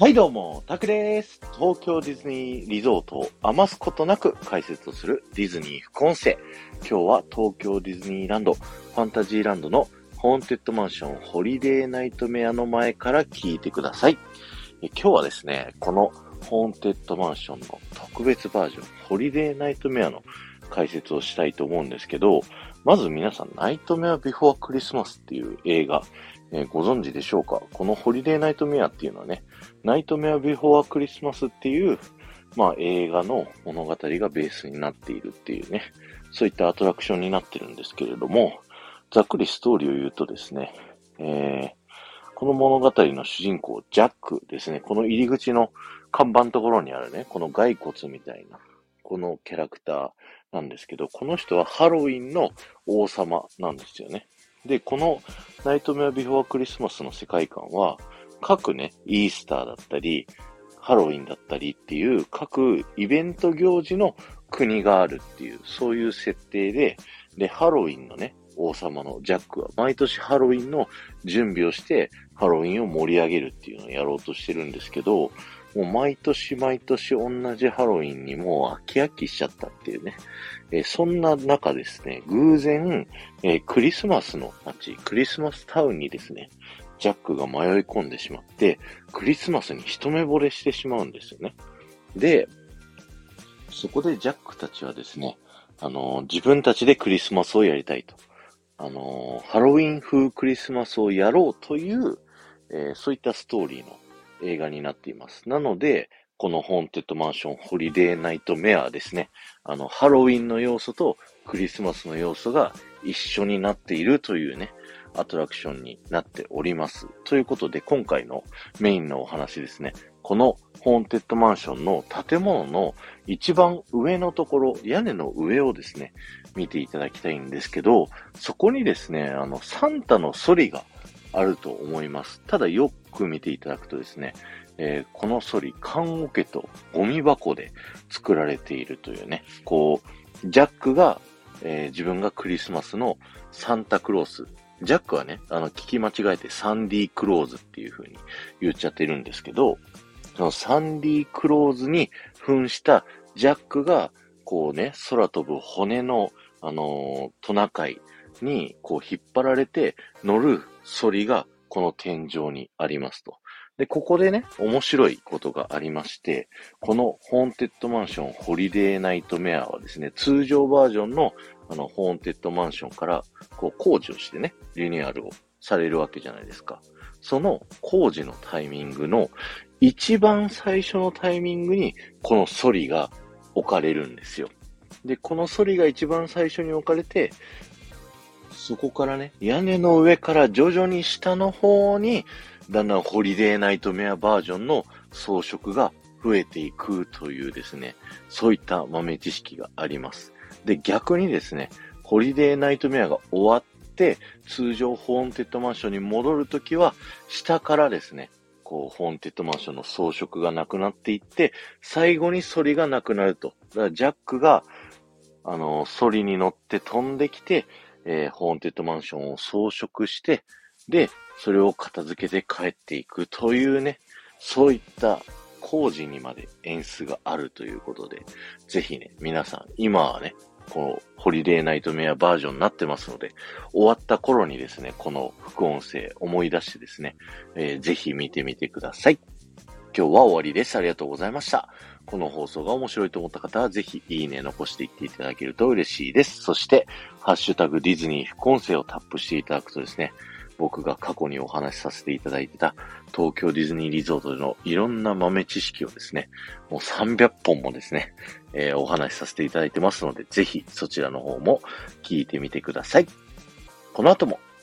はいどうも、タクです。東京ディズニーリゾートを余すことなく解説をするディズニー副音声。今日は東京ディズニーランド、ファンタジーランドのホーンテッドマンションホリデーナイトメアの前から聞いてください。今日はですね、このホーンテッドマンションの特別バージョン、ホリデーナイトメアの解説をしたいと思うんですけど、まず皆さん、ナイトメアビフォークリスマスっていう映画、えー、ご存知でしょうか？このホリデーナイトメアっていうのはね、ナイトメアビフォークリスマスっていう、まあ映画の物語がベースになっているっていうね、そういったアトラクションになってるんですけれども、ざっくりストーリーを言うとですね、えー、この物語の主人公、ジャックですね、この入り口の看板のところにあるね、この骸骨みたいな、このキャラクターなんですけど、この人はハロウィンの王様なんですよね。で、このナイトメアビフォークリスマスの世界観は、各ね、イースターだったり、ハロウィンだったりっていう各イベント行事の国があるっていう、そういう設定で、で、ハロウィンのね、王様のジャックは毎年ハロウィンの準備をしてハロウィンを盛り上げるっていうのをやろうとしてるんですけど、もう毎年毎年同じハロウィンにもう飽き飽きしちゃったっていうね。えー、そんな中ですね、偶然、えー、クリスマスの街、クリスマスタウンにですね、ジャックが迷い込んでしまって、クリスマスに一目惚れしてしまうんですよね。で、そこでジャックたちはですね、あのー、自分たちでクリスマスをやりたいと。あのハロウィン風クリスマスをやろうという、えそういったストーリーの映画になっています。なので、このホーンテッドマンションホリデーナイトメアですね。あの、ハロウィンの要素とクリスマスの要素が一緒になっているというね、アトラクションになっております。ということで、今回のメインのお話ですね。このホーンテッドマンションの建物の一番上のところ、屋根の上をですね、見ていただきたいんですけど、そこにですね、あの、サンタのソリがあると思います。ただよく見ていただくとですね、えー、このソリ、缶桶とゴミ箱で作られているというね、こう、ジャックが、えー、自分がクリスマスのサンタクロース。ジャックはね、あの、聞き間違えてサンディクローズっていう風に言っちゃってるんですけど、そのサンディクローズに扮したジャックが、こうね、空飛ぶ骨の、あのー、トナカイに、こう引っ張られて乗る反りがこの天井にありますと。で、ここでね、面白いことがありまして、このホーンテッドマンションホリデーナイトメアはですね、通常バージョンのあの、ホーンテッドマンションから、こう、工事をしてね、リニューアルをされるわけじゃないですか。その工事のタイミングの一番最初のタイミングに、このソリが置かれるんですよ。で、このソリが一番最初に置かれて、そこからね、屋根の上から徐々に下の方に、だんだんホリデーナイトメアバージョンの装飾が増えていくというですね、そういった豆知識があります。で、逆にですね、ホリデーナイトメアが終わって、通常ホーンテッドマンションに戻るときは、下からですね、こう、ホーンテッドマンションの装飾がなくなっていって、最後にソリがなくなると。だからジャックが、あの、ソリに乗って飛んできて、えー、ホーンテッドマンションを装飾して、で、それを片付けて帰っていくというね、そういった工事にまで演出があるということで、ぜひね、皆さん、今はね、このホリデーナイトメアバージョンになってますので、終わった頃にですね、この副音声思い出してですね、えー、ぜひ見てみてください。今日は終わりです。ありがとうございました。この放送が面白いと思った方は、ぜひいいね残していっていただけると嬉しいです。そして、ハッシュタグディズニー副音声をタップしていただくとですね、僕が過去にお話しさせていただいてた東京ディズニーリゾートでのいろんな豆知識をですね、もう300本もですね、えー、お話しさせていただいてますので、ぜひそちらの方も聞いてみてください。この後も